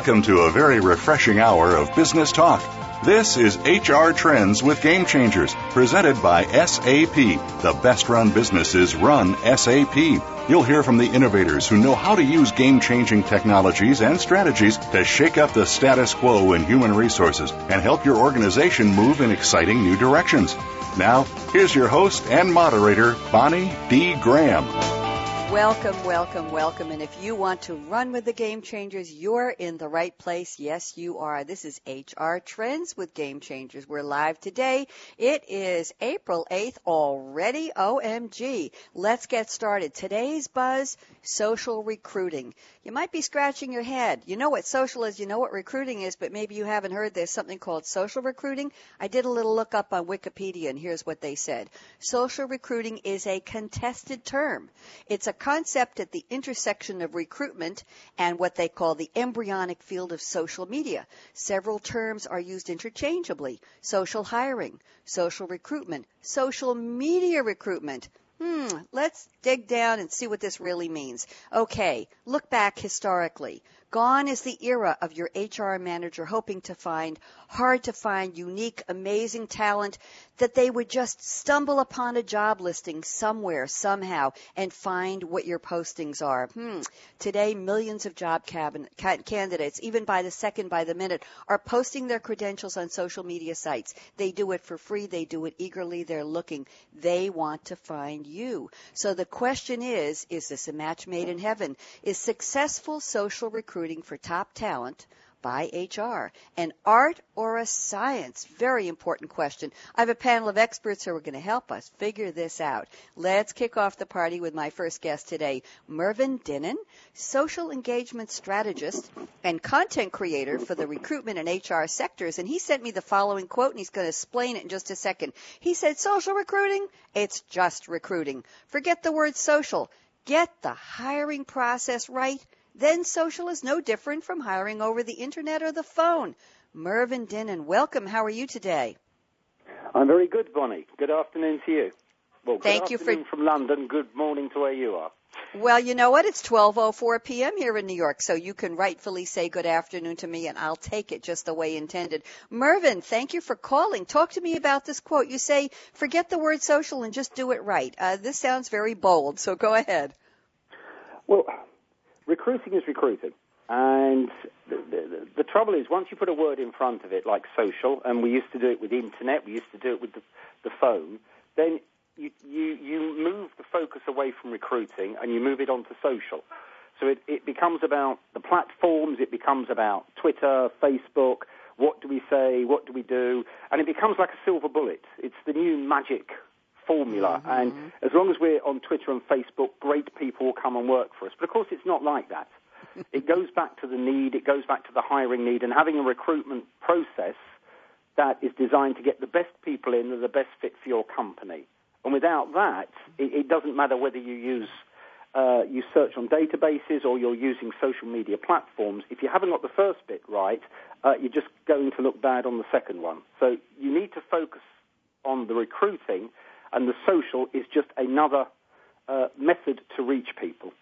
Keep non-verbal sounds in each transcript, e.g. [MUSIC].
Welcome to a very refreshing hour of business talk. This is HR Trends with Game Changers, presented by SAP. The best run businesses run SAP. You'll hear from the innovators who know how to use game changing technologies and strategies to shake up the status quo in human resources and help your organization move in exciting new directions. Now, here's your host and moderator, Bonnie D. Graham. Welcome, welcome, welcome. And if you want to run with the game changers, you're in the right place. Yes, you are. This is HR Trends with Game Changers. We're live today. It is April 8th already. OMG. Let's get started. Today's buzz, social recruiting. You might be scratching your head. You know what social is, you know what recruiting is, but maybe you haven't heard there's something called social recruiting. I did a little look up on Wikipedia and here's what they said. Social recruiting is a contested term. It's a concept at the intersection of recruitment and what they call the embryonic field of social media. Several terms are used interchangeably. Social hiring, social recruitment, social media recruitment. Hmm, let's dig down and see what this really means. Okay, look back historically. Gone is the era of your HR manager hoping to find hard to find, unique, amazing talent that they would just stumble upon a job listing somewhere, somehow, and find what your postings are. Hmm. Today, millions of job cabinet, candidates, even by the second, by the minute, are posting their credentials on social media sites. They do it for free. They do it eagerly. They're looking. They want to find you. So the question is, is this a match made in heaven? Is successful social recruiting for top talent by HR? An art or a science? Very important question. I have a panel of experts who are going to help us figure this out. Let's kick off the party with my first guest today, Mervyn Dinnen, social engagement strategist and content creator for the recruitment and HR sectors. And he sent me the following quote, and he's going to explain it in just a second. He said, social recruiting, it's just recruiting. Forget the word social. Get the hiring process right then social is no different from hiring over the internet or the phone. Mervyn Dinnen, welcome. How are you today? I'm very good, Bonnie. Good afternoon to you. Well, good Thank you for from London. Good morning to where you are. Well, you know what? It's 12:04 p.m. here in New York, so you can rightfully say good afternoon to me and I'll take it just the way intended. Mervyn, thank you for calling. Talk to me about this quote. You say, "Forget the word social and just do it right." Uh, this sounds very bold, so go ahead. Well, recruiting is recruiting. And the, the, the, trouble is, once you put a word in front of it, like social, and we used to do it with internet, we used to do it with the, the phone, then you, you, you move the focus away from recruiting and you move it onto social. So it, it becomes about the platforms, it becomes about Twitter, Facebook, what do we say, what do we do, and it becomes like a silver bullet. It's the new magic formula. Mm-hmm. And as long as we're on Twitter and Facebook, great people will come and work for us. But of course, it's not like that. [LAUGHS] it goes back to the need, it goes back to the hiring need, and having a recruitment process that is designed to get the best people in that are the best fit for your company. And without that, it, it doesn't matter whether you use uh, you search on databases or you're using social media platforms. If you haven't got the first bit right, uh, you're just going to look bad on the second one. So you need to focus on the recruiting and the social is just another uh, method to reach people.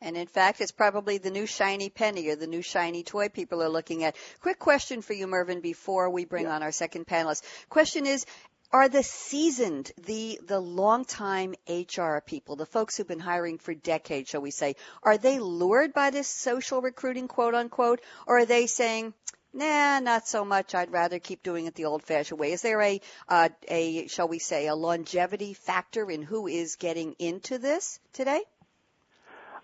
And in fact, it's probably the new shiny penny or the new shiny toy people are looking at. Quick question for you, Mervyn, before we bring yeah. on our second panelist. Question is, are the seasoned, the the longtime HR people, the folks who've been hiring for decades, shall we say, are they lured by this social recruiting, quote unquote, or are they saying, Nah, not so much. I'd rather keep doing it the old-fashioned way. Is there a, uh, a, shall we say, a longevity factor in who is getting into this today?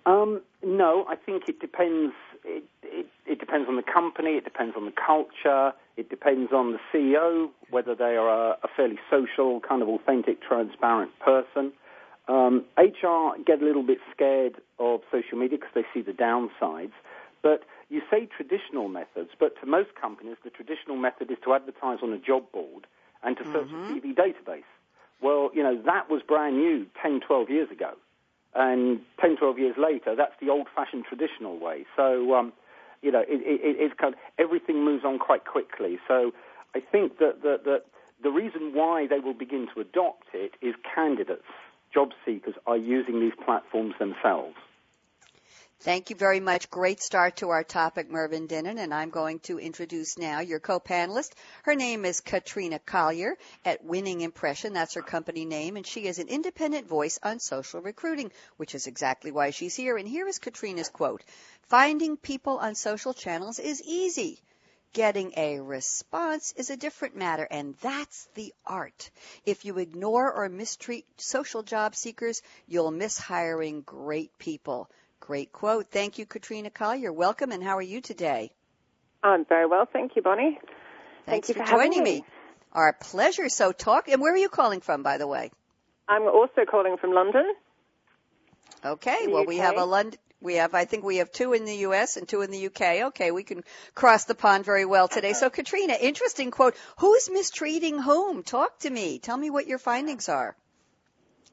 Um, no, I think it depends. It, it, it depends on the company. It depends on the culture. It depends on the CEO, whether they are a, a fairly social, kind of authentic, transparent person. Um, HR get a little bit scared of social media because they see the downsides. But you say traditional methods, but to most companies, the traditional method is to advertise on a job board and to search mm-hmm. a CV database. Well, you know, that was brand new 10, 12 years ago. And 10, 12 years later, that's the old-fashioned traditional way. So, um, you know, it, it, it's kind of, everything moves on quite quickly. So I think that, that, that the reason why they will begin to adopt it is candidates, job seekers, are using these platforms themselves. Thank you very much. Great start to our topic, Mervyn Dinnen, and I'm going to introduce now your co-panelist. Her name is Katrina Collier at Winning Impression. That's her company name, and she is an independent voice on social recruiting, which is exactly why she's here. And here is Katrina's quote. Finding people on social channels is easy. Getting a response is a different matter, and that's the art. If you ignore or mistreat social job seekers, you'll miss hiring great people. Great quote. Thank you, Katrina Collier. Welcome, and how are you today? I'm very well, thank you, Bonnie. Thanks thank you for, for joining me. me. Our pleasure. So, talk. And where are you calling from, by the way? I'm also calling from London. Okay. Well, UK. we have a London. We have, I think we have two in the U.S. and two in the U.K. Okay, we can cross the pond very well today. So, Katrina, interesting quote. Who's mistreating whom? Talk to me. Tell me what your findings are.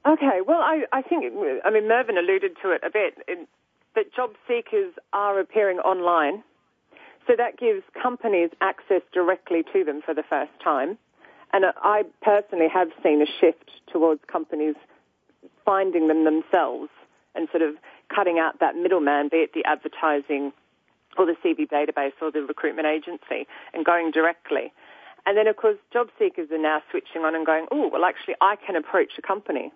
Okay, well, I, I think, I mean, Mervyn alluded to it a bit, in, that job seekers are appearing online. So that gives companies access directly to them for the first time. And I personally have seen a shift towards companies finding them themselves and sort of cutting out that middleman, be it the advertising or the CV database or the recruitment agency, and going directly. And then, of course, job seekers are now switching on and going, oh, well, actually, I can approach a company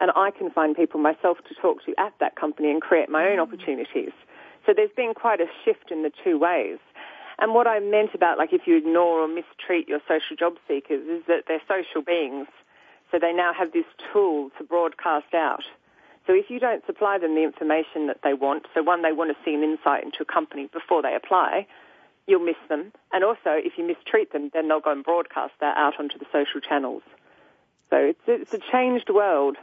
and I can find people myself to talk to at that company and create my own mm. opportunities. So there's been quite a shift in the two ways. And what I meant about like if you ignore or mistreat your social job seekers is that they're social beings. So they now have this tool to broadcast out. So if you don't supply them the information that they want, so one, they want to see an insight into a company before they apply, you'll miss them. And also, if you mistreat them, then they'll go and broadcast that out onto the social channels. So it's, it's a changed world.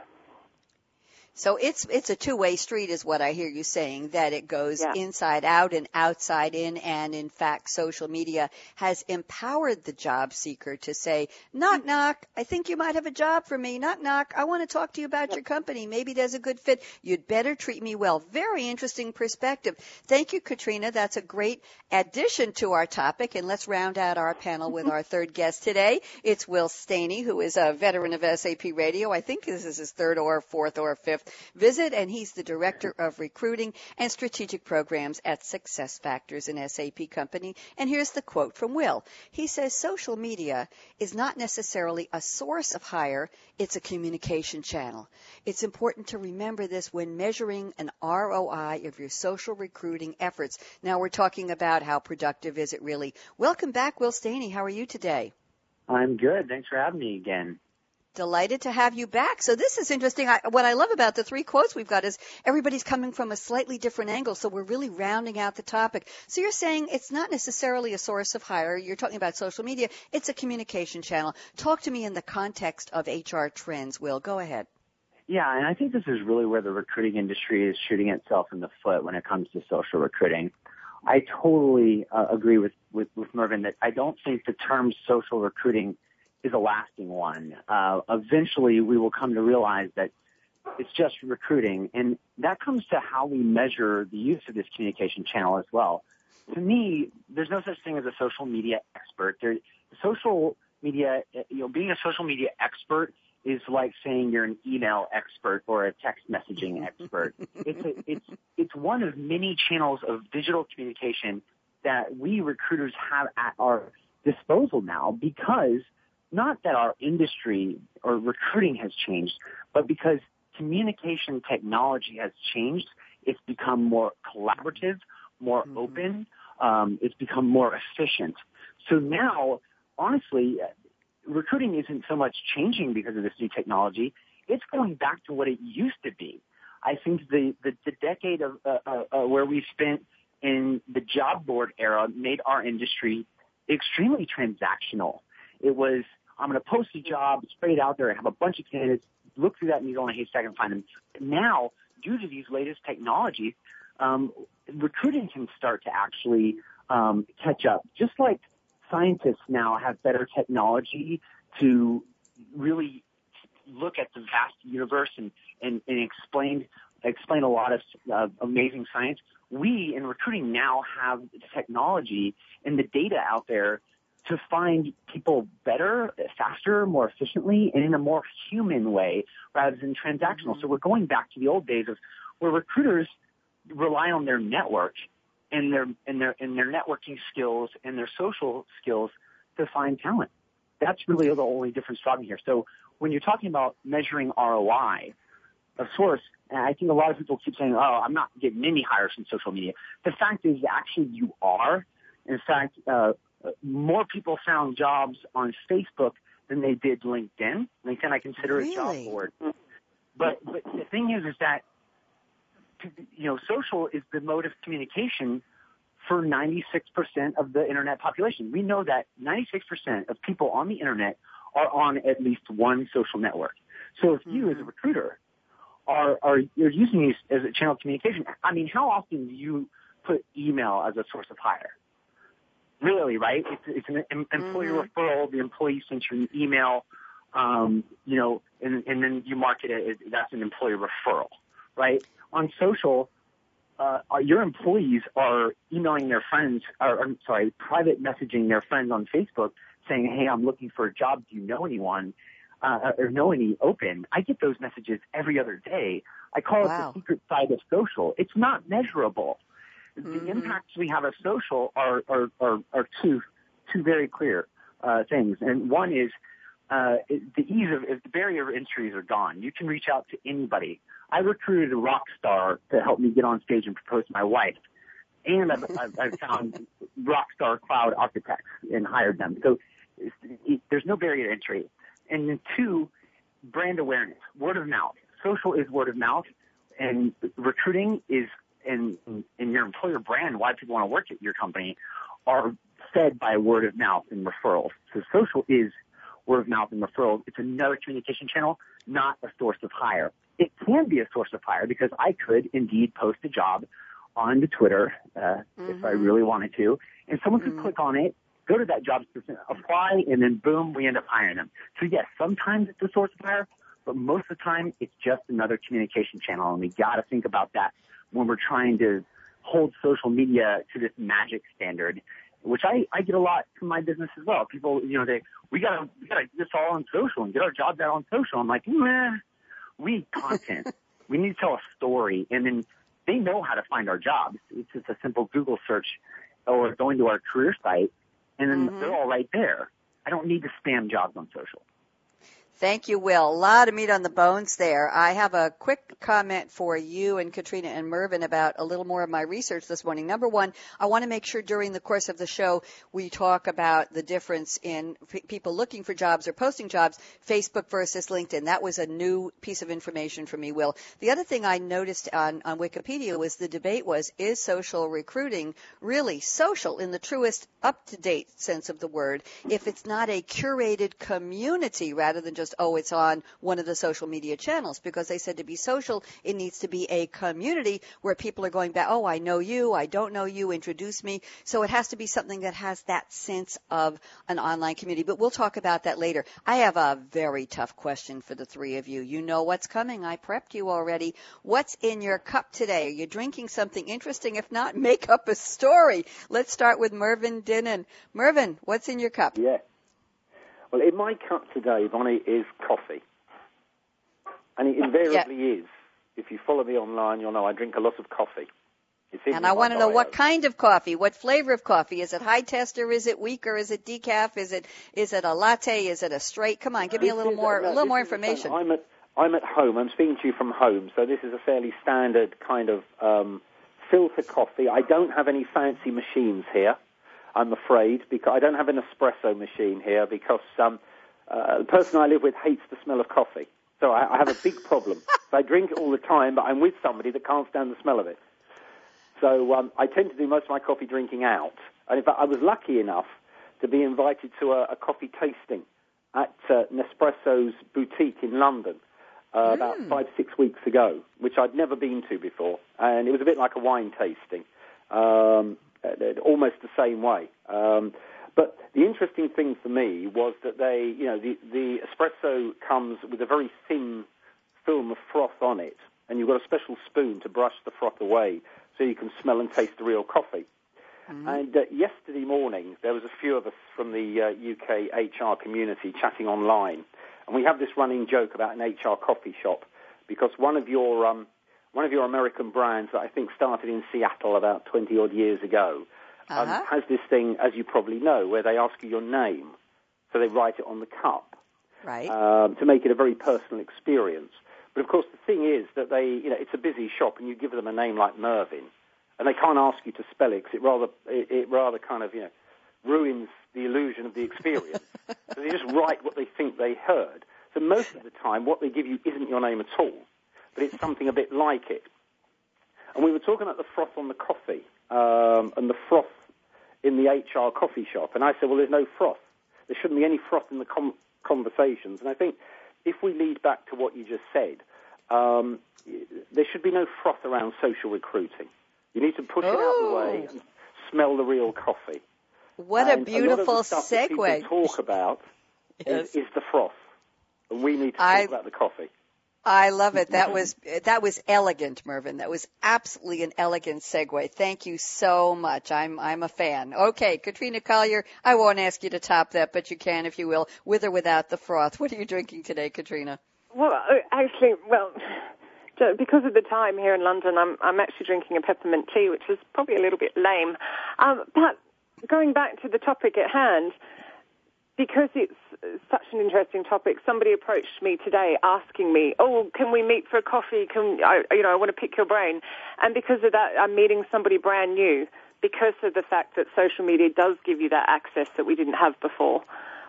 So it's it's a two-way street is what I hear you saying that it goes yeah. inside out and outside in and in fact social media has empowered the job seeker to say knock knock I think you might have a job for me. Knock knock I want to talk to you about your company. Maybe there's a good fit. You'd better treat me well. Very interesting perspective. Thank you Katrina. That's a great addition to our topic and let's round out our panel with mm-hmm. our third guest today. It's Will Staney who is a veteran of SAP radio. I think this is his third or fourth or fifth visit, and he's the Director of Recruiting and Strategic Programs at Success Factors, an SAP company. And here's the quote from Will. He says, social media is not necessarily a source of hire, it's a communication channel. It's important to remember this when measuring an ROI of your social recruiting efforts. Now we're talking about how productive is it really. Welcome back, Will Staney. How are you today? I'm good. Thanks for having me again. Delighted to have you back. So this is interesting. I, what I love about the three quotes we've got is everybody's coming from a slightly different angle. So we're really rounding out the topic. So you're saying it's not necessarily a source of hire. You're talking about social media. It's a communication channel. Talk to me in the context of HR trends. Will, go ahead. Yeah, and I think this is really where the recruiting industry is shooting itself in the foot when it comes to social recruiting. I totally uh, agree with, with, with Mervyn that I don't think the term social recruiting is a lasting one. Uh, eventually, we will come to realize that it's just recruiting, and that comes to how we measure the use of this communication channel as well. To me, there's no such thing as a social media expert. There, social media, you know, being a social media expert is like saying you're an email expert or a text messaging [LAUGHS] expert. it's a, it's it's one of many channels of digital communication that we recruiters have at our disposal now because not that our industry or recruiting has changed, but because communication technology has changed. It's become more collaborative, more mm-hmm. open. Um, it's become more efficient. So now, honestly, recruiting isn't so much changing because of this new technology. It's going back to what it used to be. I think the, the, the decade of uh, uh, uh, where we spent in the job board era made our industry extremely transactional. It was, I'm going to post a job, spray it out there, and have a bunch of candidates look through that needle in a haystack and find them. Now, due to these latest technologies, um, recruiting can start to actually um, catch up. Just like scientists now have better technology to really look at the vast universe and, and, and explain explain a lot of uh, amazing science. We in recruiting now have the technology and the data out there to find people better, faster, more efficiently, and in a more human way rather than transactional. Mm-hmm. So we're going back to the old days of where recruiters rely on their network and their and their and their networking skills and their social skills to find talent. That's really the only difference talking here. So when you're talking about measuring ROI, of source, and I think a lot of people keep saying, "Oh, I'm not getting any hires from social media." The fact is, actually, you are. In fact, uh, more people found jobs on Facebook than they did LinkedIn. LinkedIn I consider really? a job board. But, but the thing is, is that you know, social is the mode of communication for 96% of the internet population. We know that 96% of people on the internet are on at least one social network. So if you, as a mm-hmm. recruiter, are are you're using these as a channel of communication, I mean, how often do you put email as a source of hire? Really, right? It's, it's an employee mm-hmm. referral. The employee sends you an email, um, you know, and, and then you market it. That's an employee referral, right? On social, uh, your employees are emailing their friends, or I'm sorry, private messaging their friends on Facebook saying, "Hey, I'm looking for a job. Do you know anyone?" Uh, or know any open? I get those messages every other day. I call wow. it the secret side of social. It's not measurable the mm-hmm. impacts we have as social are, are, are, are two, two very clear uh, things. And one is uh, the ease of the barrier of entries are gone. You can reach out to anybody. I recruited a rock star to help me get on stage and propose to my wife. And I've, I've, I've found [LAUGHS] rock star cloud architects and hired them. So there's no barrier to entry. And then two, brand awareness, word of mouth. Social is word of mouth, and recruiting is and, and your employer brand, why people want to work at your company, are fed by word of mouth and referrals. So social is word of mouth and referrals. It's another communication channel, not a source of hire. It can be a source of hire because I could indeed post a job on the Twitter uh, mm-hmm. if I mm-hmm. really wanted to, and someone could mm-hmm. click on it, go to that job apply, and then boom, we end up hiring them. So yes, sometimes it's a source of hire, but most of the time it's just another communication channel, and we got to think about that when we're trying to hold social media to this magic standard, which I, I get a lot from my business as well. People, you know, they, we gotta, we gotta get this all on social and get our jobs out on social. I'm like, nah, we need content. [LAUGHS] we need to tell a story and then they know how to find our jobs. It's just a simple Google search or going to our career site and then mm-hmm. they're all right there. I don't need to spam jobs on social. Thank you, Will. A lot of meat on the bones there. I have a quick comment for you and Katrina and Mervyn about a little more of my research this morning. Number one, I want to make sure during the course of the show we talk about the difference in p- people looking for jobs or posting jobs, Facebook versus LinkedIn. That was a new piece of information for me, Will. The other thing I noticed on, on Wikipedia was the debate was, is social recruiting really social in the truest up-to-date sense of the word if it's not a curated community rather than just just, oh, it's on one of the social media channels because they said to be social, it needs to be a community where people are going back, oh, I know you, I don't know you, introduce me. So it has to be something that has that sense of an online community. But we'll talk about that later. I have a very tough question for the three of you. You know what's coming. I prepped you already. What's in your cup today? Are you drinking something interesting? If not, [LAUGHS] make up a story. Let's start with Mervyn Dinnen. Mervyn, what's in your cup? Yeah. Well, in my cup today, Bonnie, is coffee. And it invariably yeah. is. If you follow me online, you'll know I drink a lot of coffee. And I want to know what kind of coffee, what flavor of coffee. Is it high tester? Is it weaker? Is it decaf? Is it is it a latte? Is it a straight? Come on, give me a little more a, little more information. I'm at I'm at home. I'm speaking to you from home, so this is a fairly standard kind of um, filter coffee. I don't have any fancy machines here. I'm afraid, because I don't have an espresso machine here because um, uh, the person I live with hates the smell of coffee. So I, I have a big problem. so [LAUGHS] I drink it all the time, but I'm with somebody that can't stand the smell of it. So um, I tend to do most of my coffee drinking out. And in fact, I was lucky enough to be invited to a, a coffee tasting at uh, Nespresso's boutique in London uh, mm. about five, six weeks ago, which I'd never been to before. And it was a bit like a wine tasting, um, almost the same way. Um, but the interesting thing for me was that they, you know, the, the espresso comes with a very thin film of froth on it, and you've got a special spoon to brush the froth away so you can smell and taste the real coffee. Mm-hmm. And uh, yesterday morning, there was a few of us from the uh, UK HR community chatting online, and we have this running joke about an HR coffee shop because one of your um, one of your American brands that I think started in Seattle about 20 odd years ago um, uh-huh. has this thing, as you probably know, where they ask you your name, so they write it on the cup, right, um, to make it a very personal experience. But of course, the thing is that they, you know, it's a busy shop, and you give them a name like Mervyn, and they can't ask you to spell it because it rather, it, it rather kind of, you know, ruins the illusion of the experience. [LAUGHS] so they just write what they think they heard. So most of the time, what they give you isn't your name at all, but it's something a bit like it. And we were talking about the froth on the coffee um, and the froth in the HR coffee shop, and I said, well, there's no froth. There shouldn't be any froth in the com- conversations. And I think if we lead back to what you just said, um, there should be no froth around social recruiting. You need to push it out of the way oh. and smell the real coffee. What and a beautiful a lot of the stuff segue. That people talk about [LAUGHS] yes. is, is, the froth, and we need to talk I, about the coffee. I love it. That [LAUGHS] was that was elegant, Mervyn. That was absolutely an elegant segue. Thank you so much. I'm I'm a fan. Okay, Katrina Collier. I won't ask you to top that, but you can if you will, with or without the froth. What are you drinking today, Katrina? Well, uh, actually, well, because of the time here in London, I'm I'm actually drinking a peppermint tea, which is probably a little bit lame. Um, but going back to the topic at hand, because it's such an interesting topic, somebody approached me today asking me, "Oh, can we meet for a coffee? Can I, you know, I want to pick your brain." And because of that, I'm meeting somebody brand new because of the fact that social media does give you that access that we didn't have before.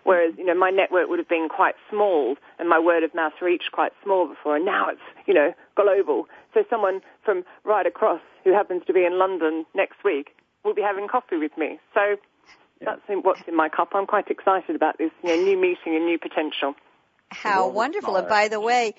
Whereas, you know, my network would have been quite small and my word of mouth reach quite small before, and now it's, you know, global. So someone from right across who happens to be in London next week will be having coffee with me. So that's in, what's in my cup. I'm quite excited about this you know, new meeting and new potential. How wonderful. And by the way,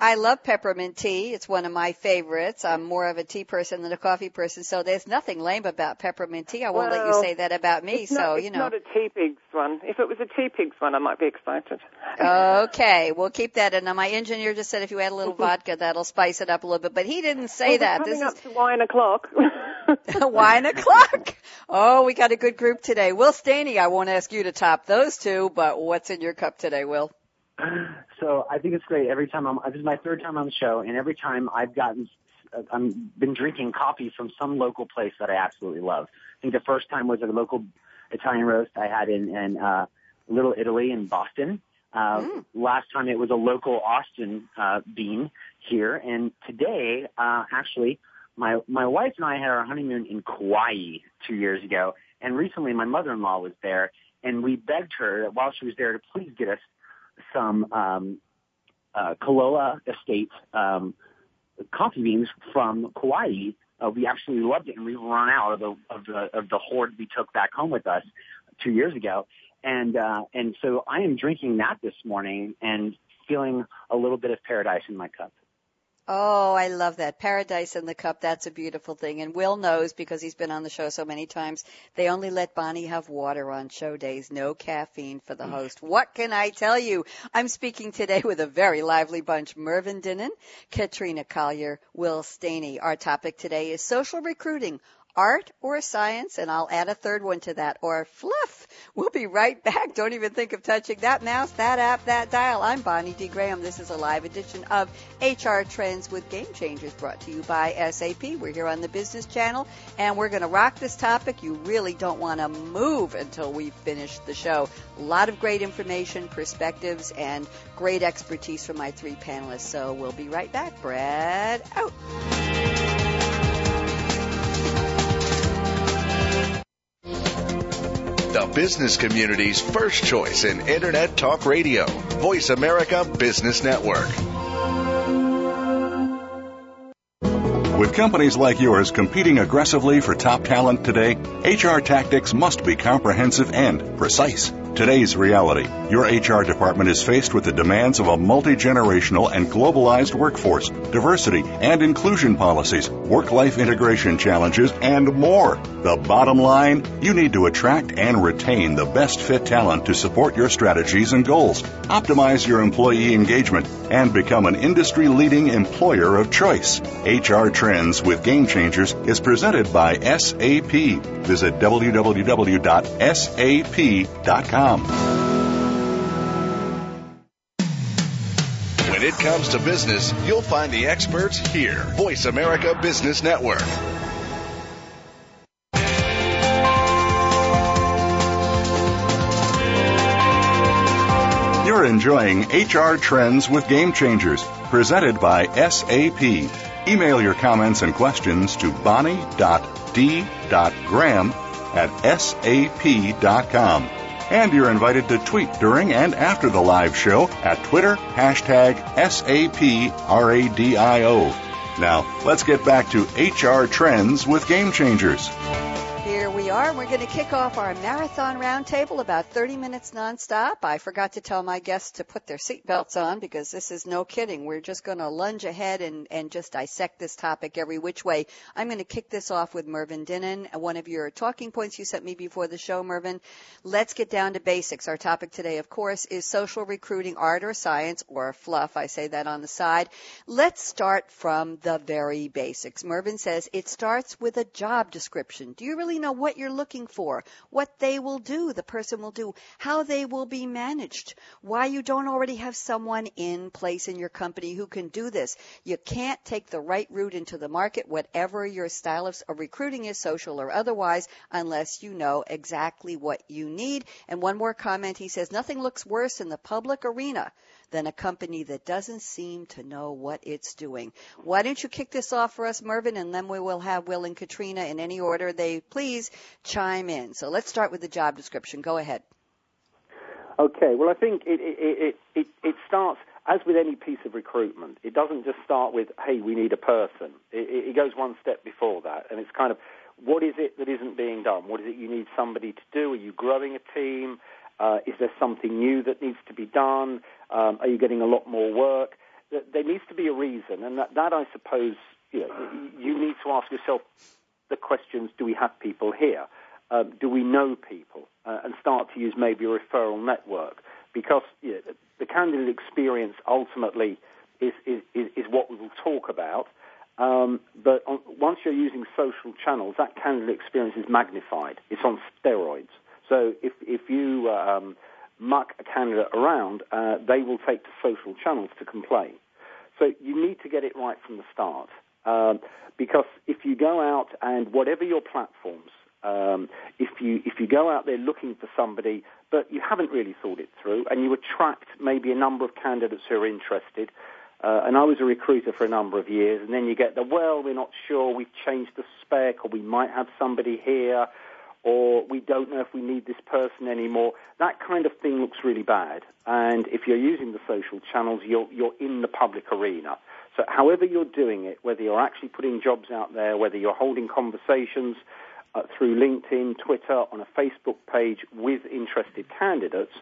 I love peppermint tea. It's one of my favorites. I'm more of a tea person than a coffee person, so there's nothing lame about peppermint tea. I won't well, let you say that about me. so not, you know, not a Teapigs one. If it was a Teapigs one, I might be excited. okay, we'll keep that. And my engineer just said if you add a little mm-hmm. vodka, that'll spice it up a little bit. But he didn't say well, that. Coming this up is... to wine o'clock. [LAUGHS] [LAUGHS] wine o'clock. Oh, we got a good group today. Will Staney, I won't ask you to top those two, but what's in your cup today, Will? So I think it's great. Every time I'm, this is my third time on the show, and every time I've gotten, I've been drinking coffee from some local place that I absolutely love. I think the first time was a local Italian roast I had in, in uh, Little Italy in Boston. Uh, mm. Last time it was a local Austin uh, bean here, and today, uh, actually, my my wife and I had our honeymoon in Kauai two years ago, and recently my mother-in-law was there, and we begged her that while she was there to please get us some um, uh, Koloa Estate um, coffee beans from Kauai. Uh, we absolutely loved it, and we run out of the of the of the hoard we took back home with us two years ago. And uh, and so I am drinking that this morning and feeling a little bit of paradise in my cup. Oh, I love that. Paradise in the cup. That's a beautiful thing. And Will knows because he's been on the show so many times. They only let Bonnie have water on show days. No caffeine for the mm. host. What can I tell you? I'm speaking today with a very lively bunch. Mervyn Dinnen, Katrina Collier, Will Staney. Our topic today is social recruiting art or science, and I'll add a third one to that, or fluff. We'll be right [LAUGHS] back. Don't even think of touching that mouse, that app, that dial. I'm Bonnie D. Graham. This is a live edition of HR Trends with Game Changers brought to you by SAP. We're here on the Business Channel, and we're going to rock this topic. You really don't want to move until we finish the show. A lot of great information, perspectives, and great expertise from my three panelists. So we'll be right back. Brad out. The business community's first choice in Internet Talk Radio. Voice America Business Network. With companies like yours competing aggressively for top talent today, HR tactics must be comprehensive and precise. Today's reality. Your HR department is faced with the demands of a multi-generational and globalized workforce, diversity and inclusion policies, work-life integration challenges, and more. The bottom line, you need to attract and retain the best fit talent to support your strategies and goals, optimize your employee engagement, and become an industry leading employer of choice. HR Trends with Game Changers is presented by SAP. Visit www.sap.com. When it comes to business, you'll find the experts here. Voice America Business Network. You're enjoying HR Trends with Game Changers, presented by SAP. Email your comments and questions to bonnie.d.graham at sap.com. And you're invited to tweet during and after the live show at Twitter, hashtag SAPRADIO. Now, let's get back to HR Trends with Game Changers. Are. We're going to kick off our marathon roundtable about 30 minutes nonstop. I forgot to tell my guests to put their seatbelts on because this is no kidding. We're just going to lunge ahead and, and just dissect this topic every which way. I'm going to kick this off with Mervyn Dinnen, one of your talking points you sent me before the show, Mervyn. Let's get down to basics. Our topic today, of course, is social recruiting, art or science or fluff. I say that on the side. Let's start from the very basics. Mervyn says it starts with a job description. Do you really know what you're looking for, what they will do, the person will do, how they will be managed, why you don't already have someone in place in your company who can do this. You can't take the right route into the market, whatever your style of recruiting is, social or otherwise, unless you know exactly what you need. And one more comment, he says, nothing looks worse in the public arena than a company that doesn't seem to know what it's doing. Why don't you kick this off for us, Mervyn, and then we will have Will and Katrina in any order they please chime in. So let's start with the job description. Go ahead. Okay. Well, I think it it, it, it, starts as with any piece of recruitment. It doesn't just start with, "Hey, we need a person." It, it goes one step before that, and it's kind of, what is it that isn't being done? What is it you need somebody to do? Are you growing a team? Uh, is there something new that needs to be done? Um, are you getting a lot more work? There needs to be a reason, and that, that I suppose you, know, you need to ask yourself the questions: Do we have people here? Um, do we know people? Uh, and start to use maybe a referral network because you know, the candidate experience ultimately is, is, is what we will talk about. Um, but on, once you're using social channels, that candidate experience is magnified. It's on steroids. So if if you um, muck a candidate around, uh, they will take to social channels to complain. So you need to get it right from the start. Um, because if you go out and whatever your platforms, um, if you if you go out there looking for somebody, but you haven't really thought it through, and you attract maybe a number of candidates who are interested, uh, and I was a recruiter for a number of years, and then you get the well, we're not sure, we've changed the spec, or we might have somebody here, or we don't know if we need this person anymore. That kind of thing looks really bad. And if you're using the social channels, you're, you're in the public arena. So however you're doing it, whether you're actually putting jobs out there, whether you're holding conversations uh, through LinkedIn, Twitter, on a Facebook page with interested candidates,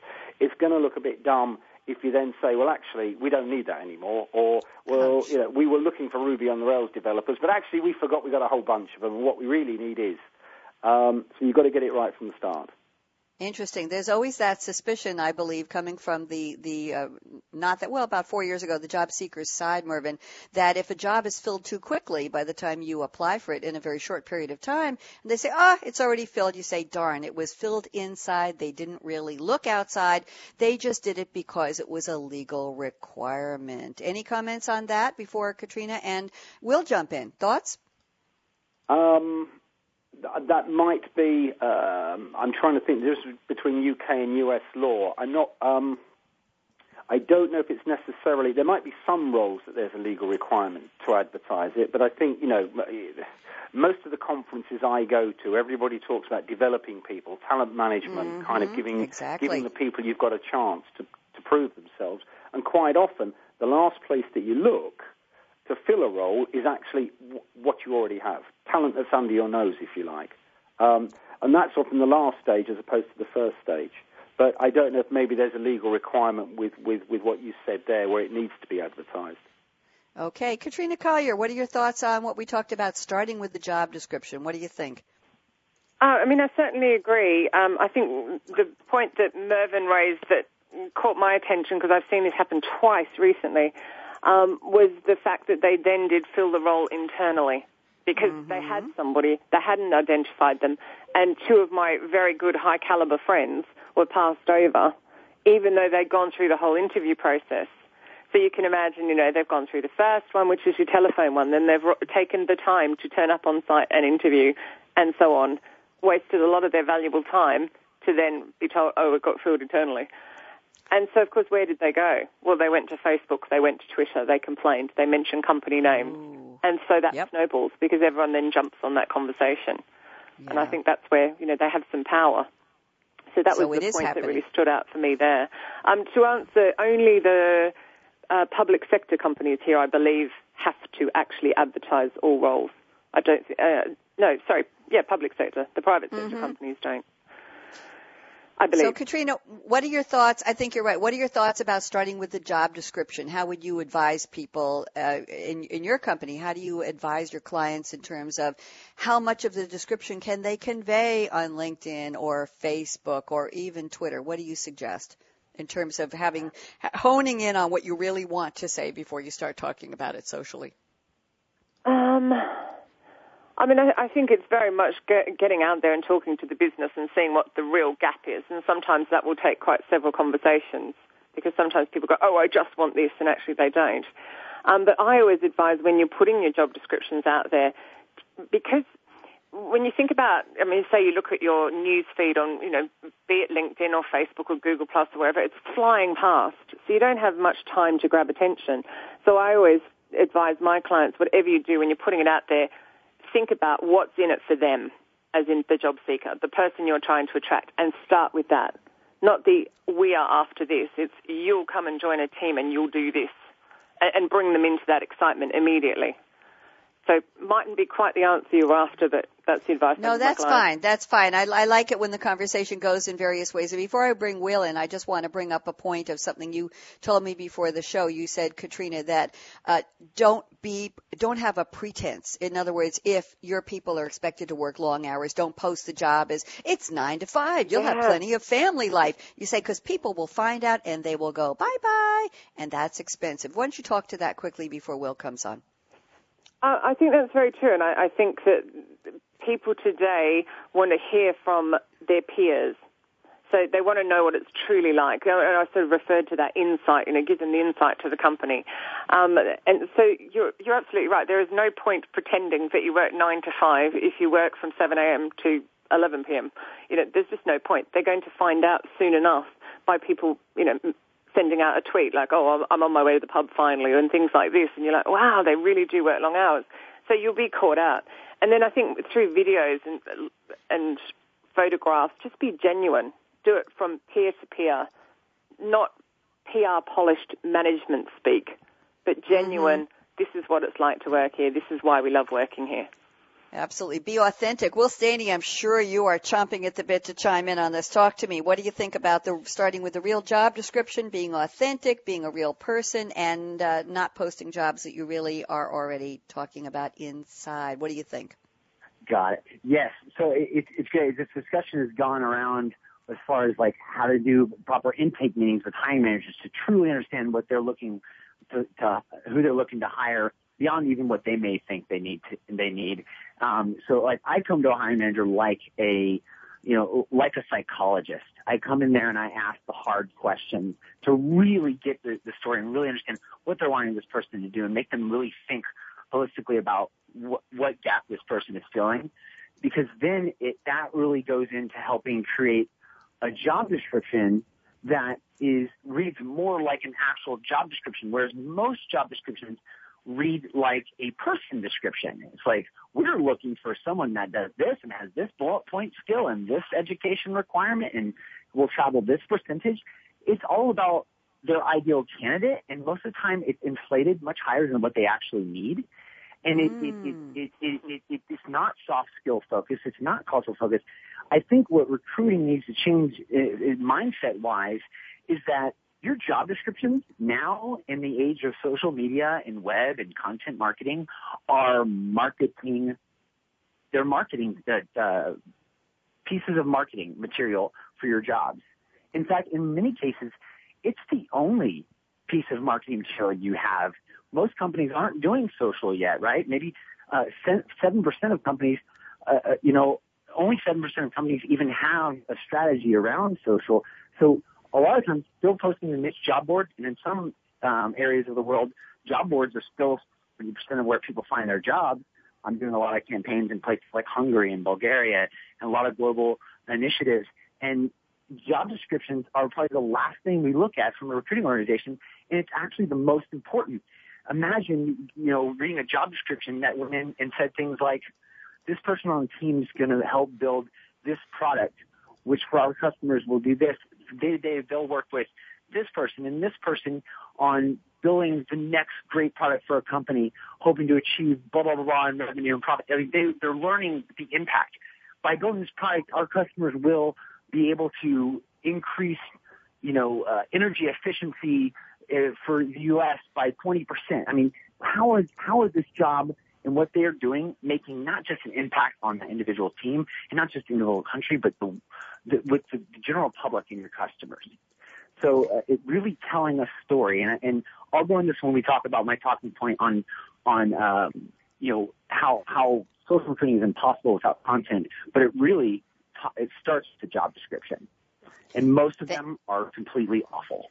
it's going to look a bit dumb if you then say, well, actually, we don't need that anymore, or, well, you know, we were looking for Ruby on the Rails developers, but actually we forgot we got a whole bunch of them, and what we really need is um, so you've got to get it right from the start. Interesting. There's always that suspicion, I believe, coming from the the uh, not that well about four years ago, the job seekers side, Mervyn, that if a job is filled too quickly by the time you apply for it in a very short period of time, and they say, ah, oh, it's already filled, you say, darn, it was filled inside. They didn't really look outside. They just did it because it was a legal requirement. Any comments on that before Katrina and we'll jump in? Thoughts? Um, that might be. Um, I'm trying to think. This between UK and US law. I'm not. Um, I don't know if it's necessarily. There might be some roles that there's a legal requirement to advertise it, but I think you know. Most of the conferences I go to, everybody talks about developing people, talent management, mm-hmm. kind of giving exactly. giving the people you've got a chance to to prove themselves. And quite often, the last place that you look to fill a role is actually w- what you already have. Talent that's under your nose, if you like. Um, and that's often the last stage as opposed to the first stage. But I don't know if maybe there's a legal requirement with, with, with what you said there where it needs to be advertised. Okay. Katrina Collier, what are your thoughts on what we talked about starting with the job description? What do you think? Uh, I mean, I certainly agree. Um, I think the point that Mervyn raised that caught my attention because I've seen this happen twice recently um, was the fact that they then did fill the role internally because mm-hmm. they had somebody, they hadn't identified them, and two of my very good high caliber friends were passed over, even though they'd gone through the whole interview process. So you can imagine, you know, they've gone through the first one, which is your telephone one, then they've taken the time to turn up on site and interview, and so on, wasted a lot of their valuable time to then be told, oh, it got filled internally. And so, of course, where did they go? Well, they went to Facebook, they went to Twitter, they complained, they mentioned company names. Ooh. And so that yep. snowballs because everyone then jumps on that conversation. Yeah. And I think that's where, you know, they have some power. So that so was the point happening. that really stood out for me there. Um, to answer, only the uh, public sector companies here, I believe, have to actually advertise all roles. I don't. Uh, no, sorry. Yeah, public sector. The private sector mm-hmm. companies don't. I believe. So, Katrina, what are your thoughts? I think you're right. What are your thoughts about starting with the job description? How would you advise people uh, in in your company? How do you advise your clients in terms of how much of the description can they convey on LinkedIn or Facebook or even Twitter? What do you suggest in terms of having honing in on what you really want to say before you start talking about it socially? Um. I mean, I, I think it's very much get, getting out there and talking to the business and seeing what the real gap is. And sometimes that will take quite several conversations because sometimes people go, oh, I just want this, and actually they don't. Um, but I always advise when you're putting your job descriptions out there, because when you think about, I mean, say you look at your news feed on, you know, be it LinkedIn or Facebook or Google Plus or wherever, it's flying past. So you don't have much time to grab attention. So I always advise my clients, whatever you do when you're putting it out there, think about what's in it for them, as in the job seeker, the person you're trying to attract, and start with that. Not the we are after this. It's you'll come and join a team and you'll do this, and bring them into that excitement immediately. So mightn't be quite the answer you're after, but that's the advice. No, that's fine. That's fine. I, I, like it when the conversation goes in various ways. And before I bring Will in, I just want to bring up a point of something you told me before the show. You said, Katrina, that uh, don't be, don't have a pretense. In other words, if your people are expected to work long hours, don't post the job as it's nine to five. You'll yeah. have plenty of family life. You say because people will find out and they will go bye bye, and that's expensive. Why don't you talk to that quickly before Will comes on? I think that's very true, and I, I think that people today want to hear from their peers. So they want to know what it's truly like. And I sort of referred to that insight, you know, them the insight to the company. Um, and so you're, you're absolutely right. There is no point pretending that you work 9 to 5 if you work from 7 a.m. to 11 p.m. You know, there's just no point. They're going to find out soon enough by people, you know, sending out a tweet like, oh, I'm on my way to the pub finally, and things like this. And you're like, wow, they really do work long hours. So you'll be caught out. And then I think through videos and, and photographs, just be genuine. Do it from peer to peer, not PR polished management speak, but genuine. Mm-hmm. This is what it's like to work here. This is why we love working here. Absolutely. Be authentic. Will Staney, I'm sure you are chomping at the bit to chime in on this. Talk to me. What do you think about the starting with the real job description, being authentic, being a real person, and uh, not posting jobs that you really are already talking about inside? What do you think? Got it. Yes. So it, it's great. This discussion has gone around as far as like how to do proper intake meetings with hiring managers to truly understand what they're looking to, to who they're looking to hire beyond even what they may think they need to, they need. Um, so like I come to a hiring manager like a, you know, like a psychologist. I come in there and I ask the hard questions to really get the, the story and really understand what they're wanting this person to do and make them really think holistically about what, what gap this person is filling. Because then it, that really goes into helping create a job description that is reads more like an actual job description, whereas most job descriptions read like a person description. It's like, we're looking for someone that does this and has this bullet point skill and this education requirement and will travel this percentage. It's all about their ideal candidate, and most of the time it's inflated much higher than what they actually need. And it, mm. it, it, it, it, it, it's not soft skill focused. It's not cultural focused. I think what recruiting needs to change mindset wise is that your job descriptions now in the age of social media and web and content marketing are marketing, they're marketing uh, pieces of marketing material for your jobs. In fact, in many cases, it's the only piece of marketing material you have. Most companies aren't doing social yet, right? Maybe uh, 7% of companies, uh, uh, you know, only 7% of companies even have a strategy around social. So a lot of times still posting the niche job board and in some um, areas of the world, job boards are still 30% of where people find their jobs. I'm doing a lot of campaigns in places like Hungary and Bulgaria and a lot of global initiatives. And job descriptions are probably the last thing we look at from a recruiting organization, and it's actually the most important. Imagine, you know, reading a job description that went in and said things like, this person on the team is going to help build this product, which for our customers will do this. Day to day, they'll work with this person and this person on building the next great product for a company, hoping to achieve blah, blah, blah, blah in revenue and profit. I mean, they, they're learning the impact. By building this product, our customers will be able to increase, you know, uh, energy efficiency uh, for the U.S. by 20%. I mean, how is how is this job and what they are doing making not just an impact on the individual team and not just in the individual country, but the, the with the general public and your customers. So uh, it really telling a story, and, and I'll go into this when we talk about my talking point on on um, you know how how social recruiting is impossible without content, but it really it starts with the job description, and most of them are completely awful.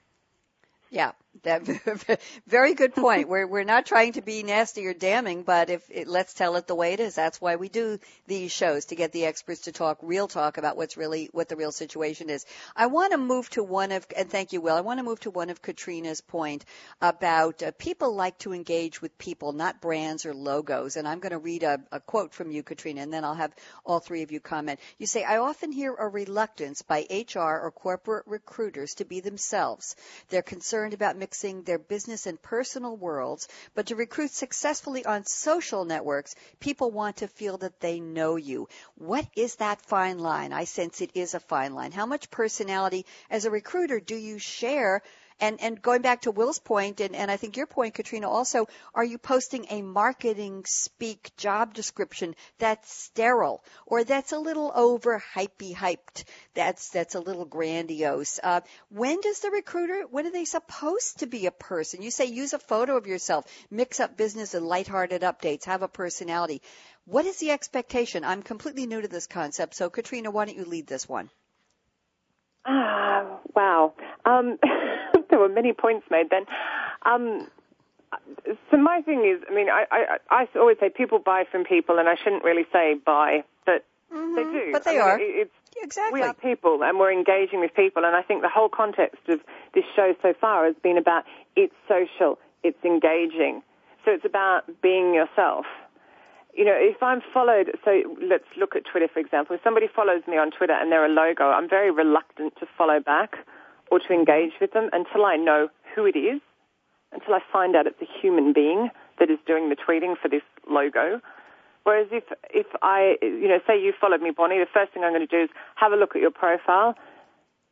Yeah, that [LAUGHS] very good [LAUGHS] point. We're we're not trying to be nasty or damning, but if it, let's tell it the way it is. That's why we do these shows to get the experts to talk real talk about what's really what the real situation is. I want to move to one of and thank you, Will. I want to move to one of Katrina's point about uh, people like to engage with people, not brands or logos. And I'm going to read a, a quote from you, Katrina, and then I'll have all three of you comment. You say, "I often hear a reluctance by HR or corporate recruiters to be themselves. They're concerned about mixing their business and personal worlds, but to recruit successfully on social networks, people want to feel that they know you. What is that fine line? I sense it is a fine line. How much personality as a recruiter do you share and and going back to Will's point, and, and I think your point, Katrina, also, are you posting a marketing speak job description that's sterile or that's a little over hypey hyped? That's that's a little grandiose. Uh, when does the recruiter? When are they supposed to be a person? You say use a photo of yourself, mix up business and lighthearted updates, have a personality. What is the expectation? I'm completely new to this concept, so Katrina, why don't you lead this one? Ah, uh, wow. Um, [LAUGHS] there were many points made then. Um, so my thing is, I mean, I, I, I always say people buy from people, and I shouldn't really say buy, but mm-hmm, they do. But they I are. Mean, it's, exactly. We are people, and we're engaging with people, and I think the whole context of this show so far has been about it's social, it's engaging. So it's about being yourself. You know, if I'm followed, so let's look at Twitter, for example. If somebody follows me on Twitter and they're a logo, I'm very reluctant to follow back or to engage with them until I know who it is, until I find out it's a human being that is doing the tweeting for this logo. Whereas if, if I, you know, say you followed me, Bonnie, the first thing I'm going to do is have a look at your profile.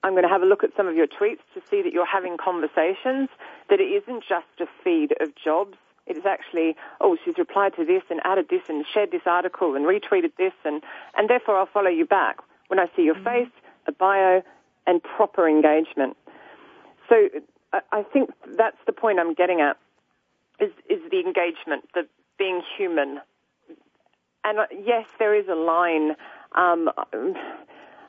I'm going to have a look at some of your tweets to see that you're having conversations, that it isn't just a feed of jobs. It is actually, oh, she's replied to this and added this and shared this article and retweeted this and, and therefore I'll follow you back. When I see your mm-hmm. face, a bio, and proper engagement. So I think that's the point I'm getting at is, is the engagement, the being human. And uh, yes, there is a line. Um,